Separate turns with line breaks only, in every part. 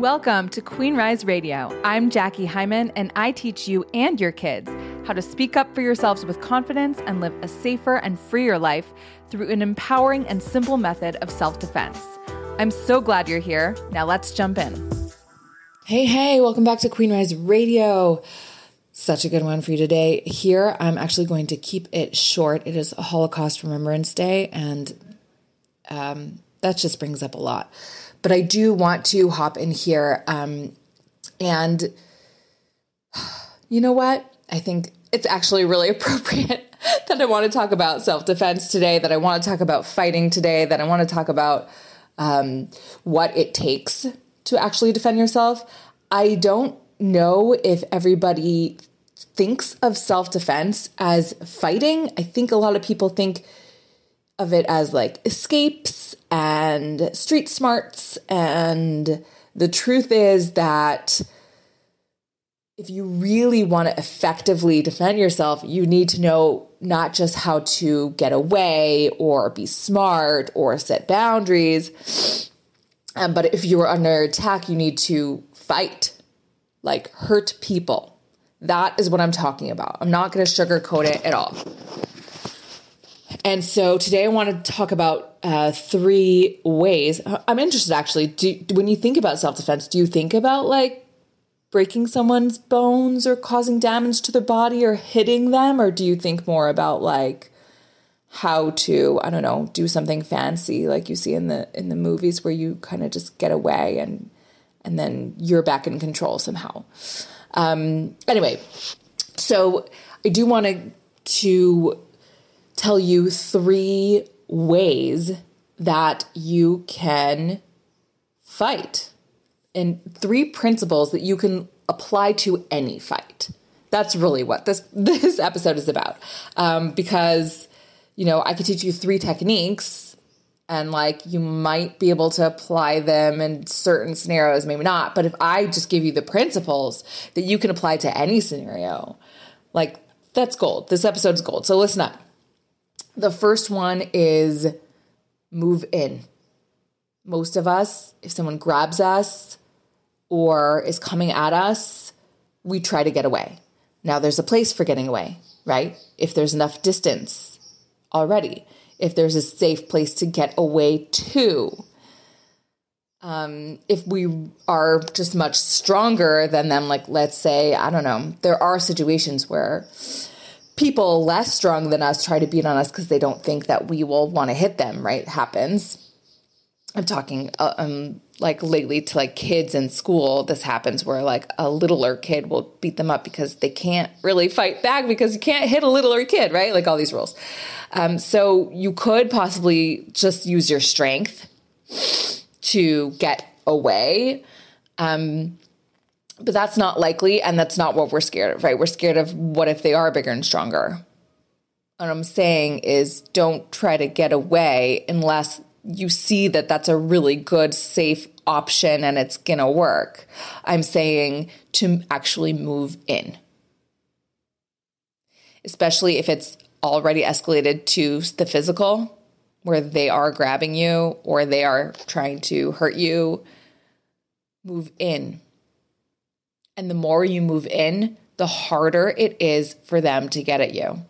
Welcome to Queen Rise Radio. I'm Jackie Hyman, and I teach you and your kids how to speak up for yourselves with confidence and live a safer and freer life through an empowering and simple method of self defense. I'm so glad you're here. Now let's jump in.
Hey, hey, welcome back to Queen Rise Radio. Such a good one for you today. Here, I'm actually going to keep it short. It is Holocaust Remembrance Day, and um, that just brings up a lot. But I do want to hop in here. Um, and you know what? I think it's actually really appropriate that I want to talk about self defense today, that I want to talk about fighting today, that I want to talk about um, what it takes to actually defend yourself. I don't know if everybody thinks of self defense as fighting. I think a lot of people think of it as like escapes and street smarts. And the truth is that if you really want to effectively defend yourself, you need to know not just how to get away or be smart or set boundaries. Um, but if you are under attack, you need to fight, like hurt people. That is what I'm talking about. I'm not going to sugarcoat it at all. And so today I want to talk about uh, three ways. I'm interested actually. Do, when you think about self defense, do you think about like breaking someone's bones or causing damage to their body or hitting them? Or do you think more about like how to, I don't know, do something fancy like you see in the in the movies where you kind of just get away and and then you're back in control somehow. Um, anyway, so I do want to to tell you three ways that you can fight and three principles that you can apply to any fight. That's really what this this episode is about. Um, because you know, I could teach you three techniques and like you might be able to apply them in certain scenarios, maybe not. But if I just give you the principles that you can apply to any scenario, like that's gold. This episode's gold. So listen up. The first one is move in. Most of us, if someone grabs us or is coming at us, we try to get away. Now, there's a place for getting away, right? If there's enough distance already, if there's a safe place to get away to. Um, if we are just much stronger than them, like let's say, I don't know, there are situations where people less strong than us try to beat on us because they don't think that we will want to hit them, right? Happens. I'm talking uh, um like lately to like kids in school this happens where like a littler kid will beat them up because they can't really fight back because you can't hit a littler kid right like all these rules um, so you could possibly just use your strength to get away um, but that's not likely, and that's not what we're scared of, right? We're scared of what if they are bigger and stronger. What I'm saying is don't try to get away unless you see that that's a really good, safe option and it's gonna work. I'm saying to actually move in, especially if it's already escalated to the physical, where they are grabbing you or they are trying to hurt you. Move in and the more you move in, the harder it is for them to get at you.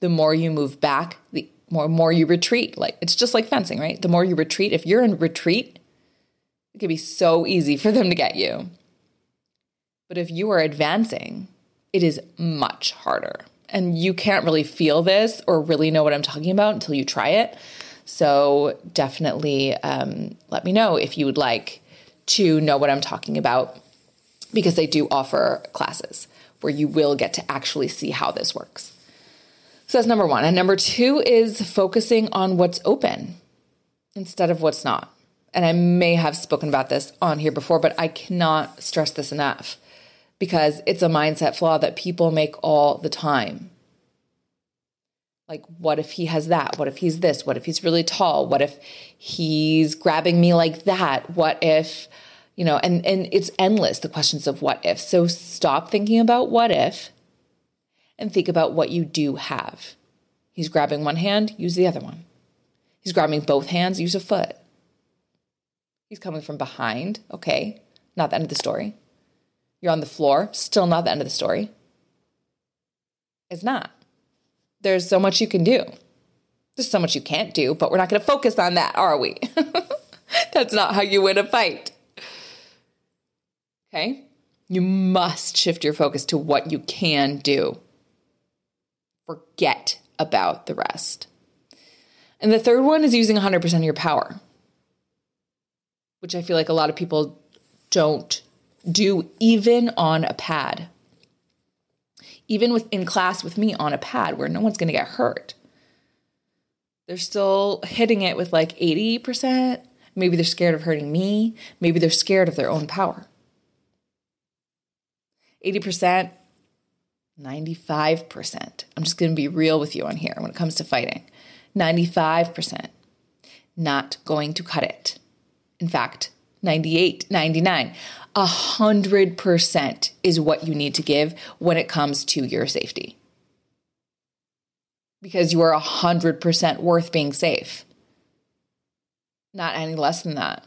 The more you move back, the more more you retreat. Like it's just like fencing, right? The more you retreat, if you're in retreat, it can be so easy for them to get you. But if you are advancing, it is much harder. And you can't really feel this or really know what I'm talking about until you try it. So definitely um, let me know if you would like to know what I'm talking about because they do offer classes where you will get to actually see how this works. So that's number one. And number two is focusing on what's open instead of what's not. And I may have spoken about this on here before, but I cannot stress this enough because it's a mindset flaw that people make all the time. Like, what if he has that? What if he's this? What if he's really tall? What if he's grabbing me like that? What if you know, and, and it's endless, the questions of what if. So stop thinking about what if and think about what you do have. He's grabbing one hand, use the other one. He's grabbing both hands, use a foot. He's coming from behind, okay, Not the end of the story. You're on the floor, still not the end of the story. It's not. There's so much you can do. There's so much you can't do, but we're not going to focus on that, are we? That's not how you win a fight. Okay? You must shift your focus to what you can do. Forget about the rest. And the third one is using 100% of your power, which I feel like a lot of people don't do even on a pad. Even with in class with me on a pad where no one's going to get hurt. They're still hitting it with like 80%. Maybe they're scared of hurting me. Maybe they're scared of their own power. 80%, 95%. I'm just going to be real with you on here when it comes to fighting. 95%, not going to cut it. In fact, 98, 99, 100% is what you need to give when it comes to your safety. Because you are 100% worth being safe. Not any less than that.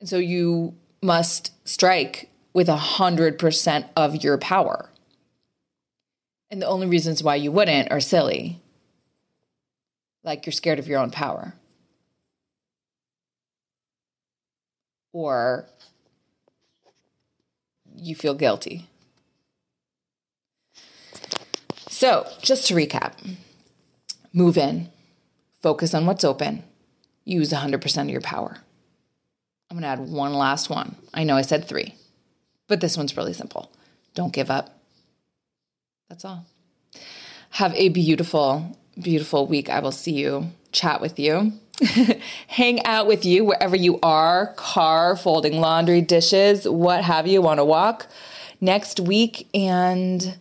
And so you must strike with 100% of your power. And the only reasons why you wouldn't are silly. Like you're scared of your own power. Or you feel guilty. So, just to recap move in, focus on what's open, use 100% of your power. I'm to add one last one. I know I said three. But this one's really simple. Don't give up. That's all. Have a beautiful, beautiful week. I will see you, chat with you, hang out with you wherever you are car, folding laundry, dishes, what have you. Want to walk next week and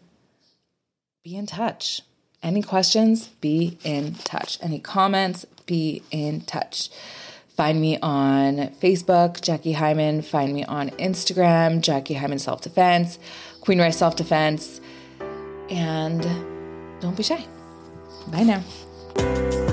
be in touch. Any questions? Be in touch. Any comments? Be in touch. Find me on Facebook, Jackie Hyman. Find me on Instagram, Jackie Hyman Self Defense, Queen Rise Self Defense. And don't be shy. Bye now.